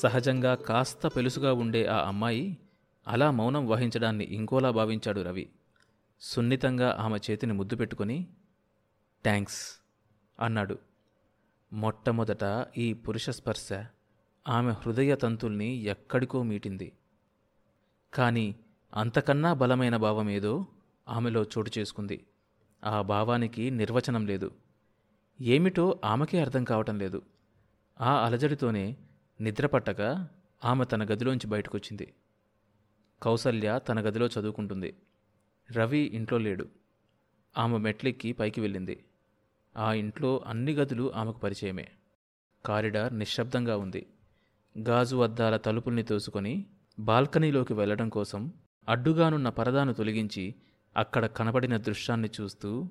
సహజంగా కాస్త పెలుసుగా ఉండే ఆ అమ్మాయి అలా మౌనం వహించడాన్ని ఇంకోలా భావించాడు రవి. సున్నితంగా ఆమె చేతిని ముద్దు పెట్టుకొని థ్యాంక్స్ అన్నాడు. మొట్టమొదట ఈ పురుష స్పర్శ ఆమె హృదయ తంతుల్ని ఎక్కడికో మీటింది. కానీ అంతకన్నా బలమైన భావం ఏదో ఆమెలో చోటు చేసుకుంది. ఆ భావానికి నిర్వచనం లేదు. ఏమిటో ఆమెకే అర్థం కావటం లేదు. ఆ అలజడితోనే నిద్రపట్టక ఆమె తన గదిలోంచి బయటకొచ్చింది. కౌసల్య తన గదిలో చదువుకుంటుంది. రవి ఇంట్లో లేడు. ఆమె మెట్లెక్కి పైకి వెళ్ళింది. ఆ ఇంట్లో అన్ని గదులు ఆమెకు పరిచయమే. కారిడార్ నిశ్శబ్దంగా ఉంది. గాజు అద్దాల తలుపుల్ని తోసుకొని బాల్కనీలోకి వెళ్ళడం కోసం అడ్డుగానున్న పరదాను తొలగించి అక్కడ కనబడిన దృశ్యాన్ని చూస్తూ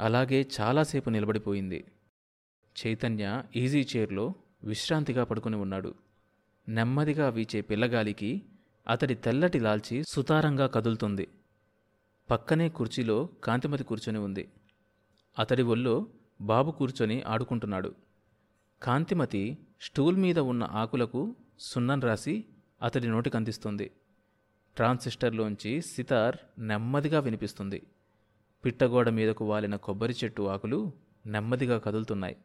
అలాగే చాలాసేపు నిలబడిపోయింది. చైతన్య ఈజీ చైర్లో విశ్రాంతిగా పడుకుని ఉన్నాడు. నెమ్మదిగా వీచే పిల్లగాలికి అతడి తెల్లటి లాల్చి సుతారంగా కదులుతుంది. పక్కనే కుర్చీలో కాంతిమతి కూర్చొని ఉంది. అతడి ఒళ్ళో బాబు కూర్చొని ఆడుకుంటున్నాడు. కాంతిమతి స్టూల్ మీద ఉన్న ఆకులకు సున్నం రాసి అతడి నోటికి అందిస్తుంది ట్రాన్సిస్టర్లోంచి సితార్ నెమ్మదిగా వినిపిస్తుంది. పిట్టగోడ మీదకు వాలిన కొబ్బరి చెట్టు ఆకులు నెమ్మదిగా కదులుతున్నాయి.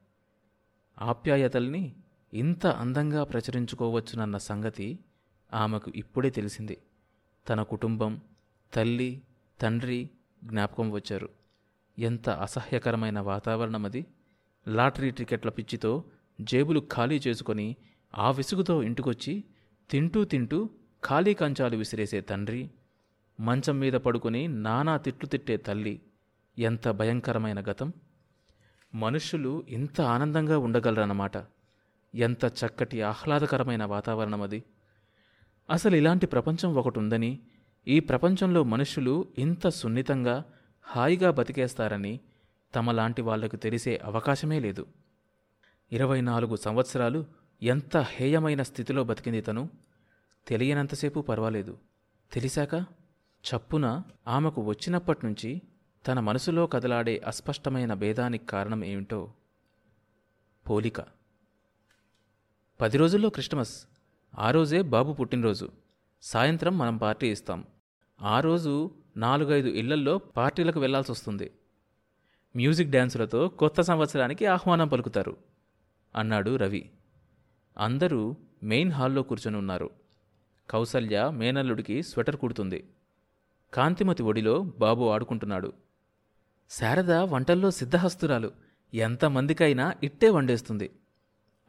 ఆప్యాయతల్ని ఇంత అందంగా ప్రచురించుకోవచ్చునన్న సంగతి ఆమెకు ఇప్పుడే తెలిసింది. తన కుటుంబం తల్లి తండ్రి జ్ఞాపకం వచ్చారు. ఎంత అసహ్యకరమైన వాతావరణం అది లాటరీ టికెట్ల పిచ్చితో జేబులు ఖాళీ చేసుకొని ఆ విసుగుతో ఇంటికొచ్చి తింటూ తింటూ ఖాళీ కంచాలు విసిరేసే తండ్రి మంచం మీద పడుకొని నానా తిట్లు తిట్టే తల్లి ఎంత భయంకరమైన గతం. మనుషులు ఇంత ఆనందంగా ఉండగలరన్నమాట. ఎంత చక్కటి ఆహ్లాదకరమైన వాతావరణం అది. అసలు ఇలాంటి ప్రపంచం ఒకటి ఉందని ఈ ప్రపంచంలో మనుషులు ఇంత సున్నితంగా హాయిగా బతికేస్తారని తమలాంటి వాళ్ళకు తెలిసే అవకాశమే లేదు. ఇరవై నాలుగు సంవత్సరాలు ఎంత హేయమైన స్థితిలో బతికింది తను? తెలియనంతసేపు పర్వాలేదు. తెలిసాక చప్పున ఆమెకు వచ్చినప్పటినుంచి తన మనసులో కదలాడే అస్పష్టమైన భేదానికి కారణం ఏమిటో పోలిక. పది రోజుల్లో క్రిస్టమస్. ఆ రోజే బాబు పుట్టినరోజు. సాయంత్రం మనం పార్టీ ఇస్తాం. ఆ రోజు నాలుగైదు ఇళ్ళల్లో పార్టీలకు వెళ్ళాల్సి వస్తుంది మ్యూజిక్ డ్యాన్సులతో కొత్త సంవత్సరానికి ఆహ్వానం పలుకుతారు అన్నాడు రవి. అందరూ మెయిన్ హాల్లో కూర్చొని ఉన్నారు. కౌసల్య మేనల్లుడికి స్వెటర్ కుడుతుంది. కాంతిమతి ఒడిలో బాబు ఆడుకుంటున్నాడు. శారద వంటల్లో సిద్ధహస్తురాలు. ఎంతమందికైనా ఇట్టే వండేస్తుంది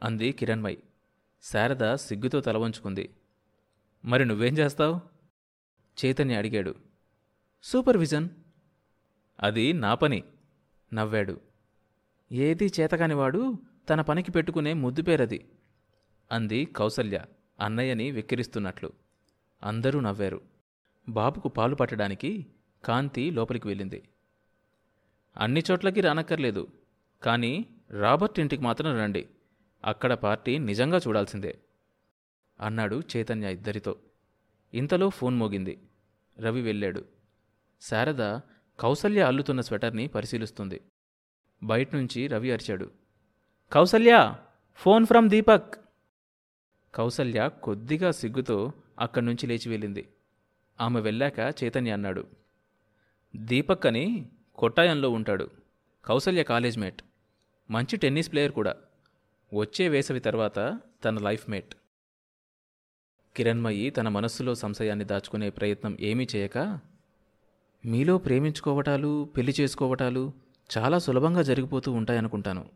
అంది కిరణ్మయ్. శారద సిగ్గుతో తలవంచుకుంది మరి నువ్వేం చేస్తావు? చైతన్య అడిగాడు. సూపర్విజన్ అది నా పని నవ్వాడు. ఏది చేతకానివాడు తన పనికి పెట్టుకునే ముద్దు పేరది అంది కౌసల్య అన్నయ్యని వెక్కిరిస్తున్నట్లు. అందరూ నవ్వారు. బాబుకు పాలు పట్టడానికి కాంతి లోపలికి వెళ్ళింది. అన్ని చోట్లకి రానక్కర్లేదు కానీ రాబర్ట్ ఇంటికి మాత్రం రండి. అక్కడ పార్టీ నిజంగా చూడాల్సిందే అన్నాడు చైతన్య ఇద్దరితో. ఇంతలో ఫోన్ మోగింది. రవి వెళ్ళాడు. శారద కౌసల్య అల్లుతున్న స్వెటర్ని పరిశీలిస్తుంది. బయట్నుంచి రవి అరిచాడు. Kausalya phone from Deepak. Kaushalya కొద్దిగా సిగ్గుతో అక్కడి నుంచి లేచి వెళ్ళింది. ఆమె వెళ్ళాక చైతన్య అన్నాడు. దీపక్ అని కొట్టాయంలో ఉంటాడు. కౌసల్య కాలేజ్ మేట్ మంచి టెన్నిస్ ప్లేయర్ కూడా. వచ్చే వేసవి తర్వాత తన లైఫ్ మేట్. కిరణ్మయి తన మనస్సులో సంశయాన్ని దాచుకునే ప్రయత్నం ఏమీ చేయక మీలో ప్రేమించుకోవటాలు పెళ్ళి చేసుకోవటాలు చాలా సులభంగా జరిగిపోతూ ఉంటాయనుకుంటాను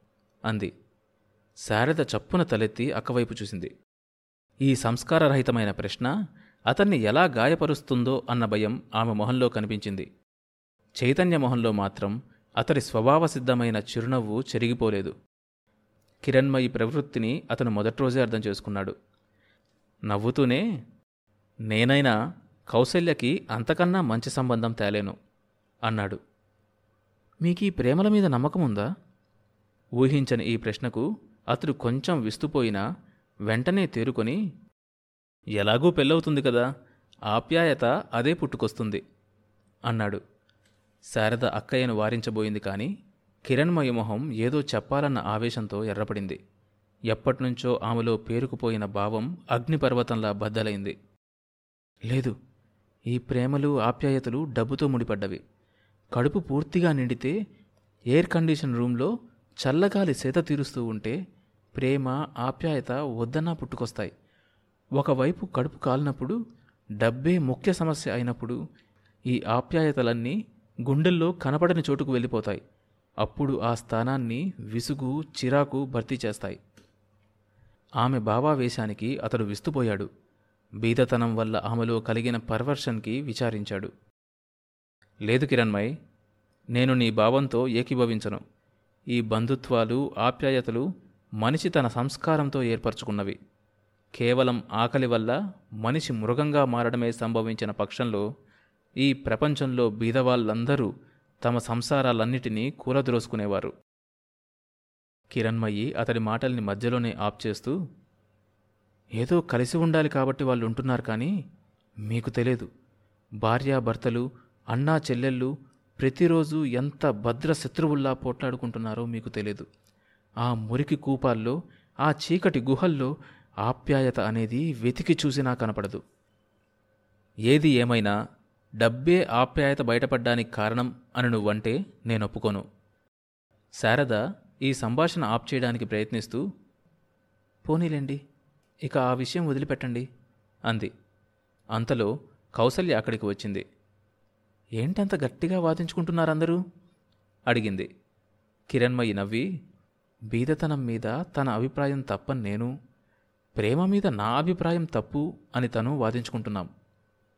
అంది. శారద చప్పున తలెత్తి అక్కవైపు చూసింది. ఈ సంస్కారరహితమైన ప్రశ్న అతన్ని ఎలా గాయపరుస్తుందో అన్న భయం ఆమె మొహంలో కనిపించింది. చైతన్య మొహంలో మాత్రం అతడి స్వభావసిద్ధమైన చిరునవ్వు చెరిగిపోలేదు. కిరణ్మయి ప్రవృత్తిని అతను మొదటి రోజే అర్థం చేసుకున్నాడు. నవ్వుతూనే నేనైనా కౌశల్యకి అంతకన్నా మంచి సంబంధం తేలేను అన్నాడు. మీకీ ప్రేమల మీద నమ్మకం ఉందా ఊహించని ఈ ప్రశ్నకు అతడు కొంచెం విస్తుపోయినా వెంటనే తేరుకొని ఎలాగూ పెళ్ళవుతుంది కదా ఆప్యాయత అదే పుట్టుకొస్తుంది అన్నాడు. శారద అక్కయ్యను వారించబోయింది కానీ కిరణ్మయ మొహం ఏదో చెప్పాలన్న ఆవేశంతో ఎర్రపడింది. ఎప్పటినుంచో ఆమెలో పేరుకుపోయిన భావం అగ్నిపర్వతంలా బద్దలైంది. లేదు ఈ ప్రేమలు ఆప్యాయతలు డబ్బుతో ముడిపడ్డవి. కడుపు పూర్తిగా నిండితే ఎయిర్ కండిషన్ రూమ్లో చల్లగాలి సేత తీరుస్తూ ఉంటే ప్రేమ ఆప్యాయత వద్దన్నా పుట్టుకొస్తాయి. ఒకవైపు కడుపు కాలినప్పుడు డబ్బే ముఖ్య సమస్య అయినప్పుడు ఈ ఆప్యాయతలన్నీ గుండెల్లో కనపడని చోటుకు వెళ్ళిపోతాయి. అప్పుడు ఆ స్థానాన్ని విసుగు చిరాకు భర్తీ చేస్తాయి. ఆమె భావావేశానికి అతడు విస్తుపోయాడు. బీదతనం వల్ల ఆమెలో కలిగిన పర్వర్షన్కి విచారించాడు. లేదు కిరణ్మయ్ నేను నీ భావంతో ఏకీభవించను. ఈ బంధుత్వాలు ఆప్యాయతలు మనిషి తన సంస్కారంతో ఏర్పరచుకున్నవి. కేవలం ఆకలి వల్ల మనిషి మృగంగా మారడమే సంభవించిన పక్షంలో ఈ ప్రపంచంలో బీదవాళ్ళందరూ తమ సంసారాలన్నిటినీ కూలద్రోసుకునేవారు కిరణ్మయ్యి అతడి మాటల్ని మధ్యలోనే ఆప్ చేస్తూ ఏదో కలిసి ఉండాలి కాబట్టి వాళ్ళు ఉంటున్నారు కానీ మీకు తెలియదు. భార్యాభర్తలు అన్నా చెల్లెళ్ళు ప్రతిరోజు ఎంత భద్ర శత్రువుల్లా పోట్లాడుకుంటున్నారో మీకు తెలియదు. ఆ మురికి కూపాల్లో ఆ చీకటి గుహల్లో ఆప్యాయత అనేది వెతికి చూసినా కనపడదు. ఏది ఏమైనా డబ్బే ఆప్యాయత బయటపడ్డానికి కారణం అని నువ్వంటే నేను ఒప్పుకోను శారద ఈ సంభాషణ ఆప్ చేయడానికి ప్రయత్నిస్తూ పోనీలేండి ఇక ఆ విషయం వదిలిపెట్టండి అంది. అంతలో కౌసల్య అక్కడికి వచ్చింది. ఏంటంత గట్టిగా వాదించుకుంటున్నారందరూ? అడిగింది. కిరణ్మయి నవ్వి బీదతనం మీద తన అభిప్రాయం తప్పని నేను ప్రేమ మీద నా అభిప్రాయం తప్పు అని తను వాదించుకుంటున్నాం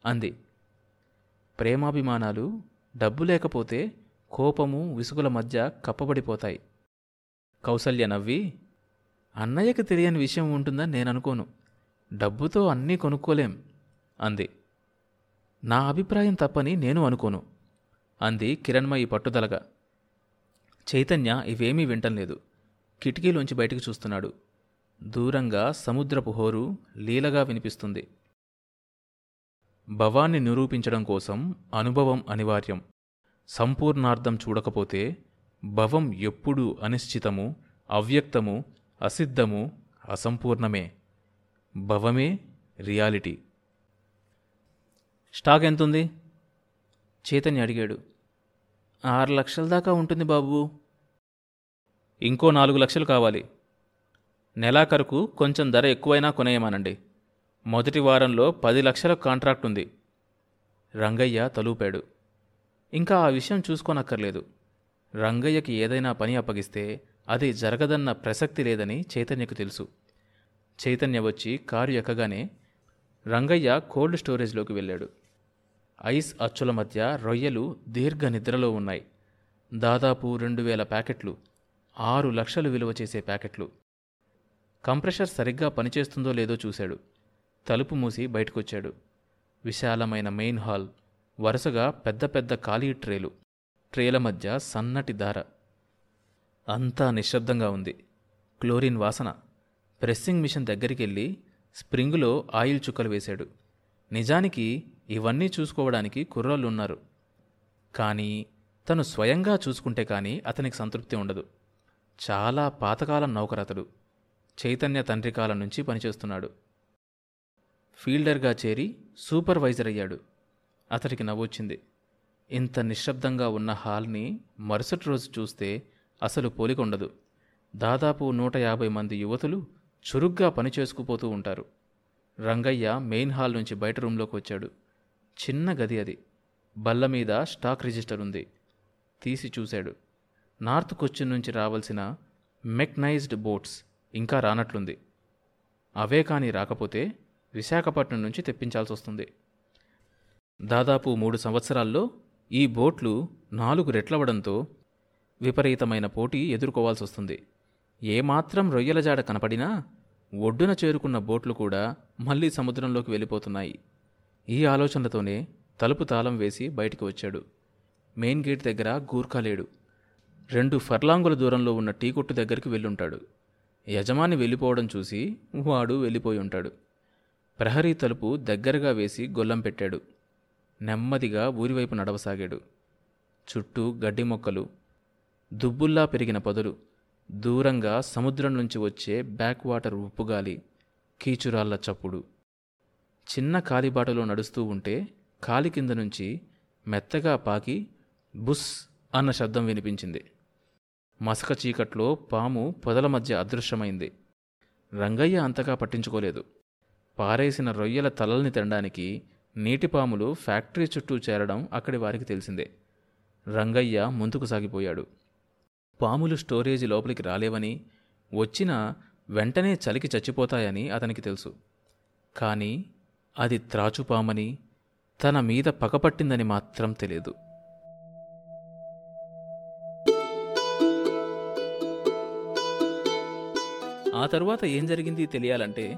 అంది. ప్రేమాభిమానాలు డబ్బు లేకపోతే కోపము విసుగుల మధ్య కప్పబడిపోతాయి. కౌసల్య నవ్వి అన్నయ్యకి తెలియని విషయం ఉంటుందని నేను అనుకోను. డబ్బుతో అన్నీ కొనుక్కోలేం అంది. నా అభిప్రాయం తప్పని నేను అనుకోను అంది కిరణ్మయి పట్టుదలగా. చైతన్య ఇవేమీ వింటంలేదు కిటికీలోంచి బయటికి చూస్తున్నాడు. దూరంగా సముద్రపు హోరు లీలగా వినిపిస్తుంది. భవాన్ని నిరూపించడం కోసం అనుభవం అనివార్యం. సంపూర్ణార్థం చూడకపోతే భవం ఎప్పుడూ అనిశ్చితము అవ్యక్తము అసిద్ధము అసంపూర్ణమే. భవమే రియాలిటీ. స్టాక్ ఎంతుంది? చైతన్య అడిగాడు. ఆరు లక్షల దాకా ఉంటుంది బాబు. ఇంకో నాలుగు లక్షలు కావాలి. నెలాఖరుకు కొంచెం ధర ఎక్కువైనా కొనేయమానండి. మొదటి వారంలో పది లక్షల కాంట్రాక్ట్ ఉంది. రంగయ్య తలూపాడు. ఇంకా ఆ విషయం చూసుకోనక్కర్లేదు. రంగయ్యకి ఏదైనా పని అప్పగిస్తే అది జరగదన్న ప్రసక్తి లేదని చైతన్యకు తెలుసు. చైతన్య వచ్చి కారు ఎక్కగానే రంగయ్య కోల్డ్ స్టోరేజ్లోకి వెళ్ళాడు. ఐస్ అచ్చుల మధ్య రొయ్యలు దీర్ఘ నిద్రలో ఉన్నాయి. దాదాపు రెండు వేల ప్యాకెట్లు ఆరు లక్షలు విలువ చేసే ప్యాకెట్లు. కంప్రెషర్ సరిగ్గా పనిచేస్తుందో లేదో చూశాడు. తలుపు మూసి బయటకొచ్చాడు. విశాలమైన మెయిన్ హాల్ వరుసగా పెద్ద పెద్ద ఖాళీ ట్రేలు ట్రేల మధ్య సన్నటి దార అంతా నిశ్శబ్దంగా ఉంది. క్లోరిన్ వాసన. ప్రెస్సింగ్ మిషన్ దగ్గరికెళ్ళి స్ప్రింగులో ఆయిల్ చుక్కలు వేశాడు. నిజానికి ఇవన్నీ చూసుకోవడానికి కుర్రాళ్ళున్నారు. కానీ తను స్వయంగా చూసుకుంటే కానీ అతనికి సంతృప్తి ఉండదు. చాలా పాతకాలం నౌకరతడు. చైతన్య తండ్రి కాలం నుంచి పనిచేస్తున్నాడు. ఫీల్డర్గా చేరి సూపర్వైజర్ అయ్యాడు. అతడికి నవ్వొచ్చింది. ఇంత నిశ్శబ్దంగా ఉన్న హాల్ని మరుసటి రోజు చూస్తే అసలు పోలికొండదు. దాదాపు నూట యాభై మంది యువతులు చురుగ్గా పనిచేసుకుపోతూ ఉంటారు. రంగయ్య మెయిన్ హాల్ నుంచి బయట రూంలోకి వచ్చాడు. చిన్న గది అది. బల్ల మీద స్టాక్ రిజిస్టర్ ఉంది. తీసి చూశాడు. నార్త్ కొచ్చిన్ నుంచి రావాల్సిన మెక్నైజ్డ్ బోట్స్ ఇంకా రానట్లుంది. అవే కానీ రాకపోతే విశాఖపట్నం నుంచి తెప్పించాల్సి వస్తుంది దాదాపు మూడు సంవత్సరాల్లో ఈ బోట్లు నాలుగు రెట్లవడంతో విపరీతమైన పోటీ ఎదుర్కోవాల్సి వస్తుంది ఏమాత్రం రొయ్యల జాడ కనపడినా ఒడ్డున చేరుకున్న బోట్లు కూడా మళ్ళీ సముద్రంలోకి వెళ్ళిపోతున్నాయి. ఈ ఆలోచనలతోనే తలుపు తాళం వేసి బయటికి వచ్చాడు. మెయిన్ గేట్ దగ్గర గూర్ఖా లేడు. రెండు ఫర్లాంగుల దూరంలో ఉన్న టీ కొట్టు దగ్గరికి వెళ్ళుంటాడు. యజమాని వెళ్ళిపోవడం చూసి వాడు వెళ్ళిపోయి ఉంటాడు. ప్రహరీ తలుపు దగ్గరగా వేసి గొల్లం పెట్టాడు. నెమ్మదిగా ఊరివైపు నడవసాగాడు. చుట్టూ గడ్డి మొక్కలు దుబ్బుల్లా పెరిగిన పొదలు దూరంగా సముద్రం నుంచి వచ్చే బ్యాక్ వాటర్ ఉప్పుగాలి కీచురాళ్ళ చప్పుడు. చిన్న కాలిబాటలో నడుస్తూ ఉంటే కాలి కింద నుంచి మెత్తగా పాకి బుస్ అన్న శబ్దం వినిపించింది. మసక చీకట్లో పాము పొదల మధ్య అదృశ్యమైంది. రంగయ్య అంతగా పట్టించుకోలేదు. పారేసిన రొయ్యల తలల్ని తినడానికి నీటిపాములు ఫ్యాక్టరీ చుట్టూ చేరడం అక్కడి వారికి తెలిసిందే. రంగయ్య ముందుకు సాగిపోయాడు. పాములు స్టోరేజీ లోపలికి రాలేవని వచ్చినా వెంటనే చలికి చచ్చిపోతాయని అతనికి తెలుసు. కానీ అది త్రాచుపామని తన మీద పగపట్టిందని మాత్రం తెలియదు. ఆ తర్వాత ఏం జరిగింది తెలియాలంటే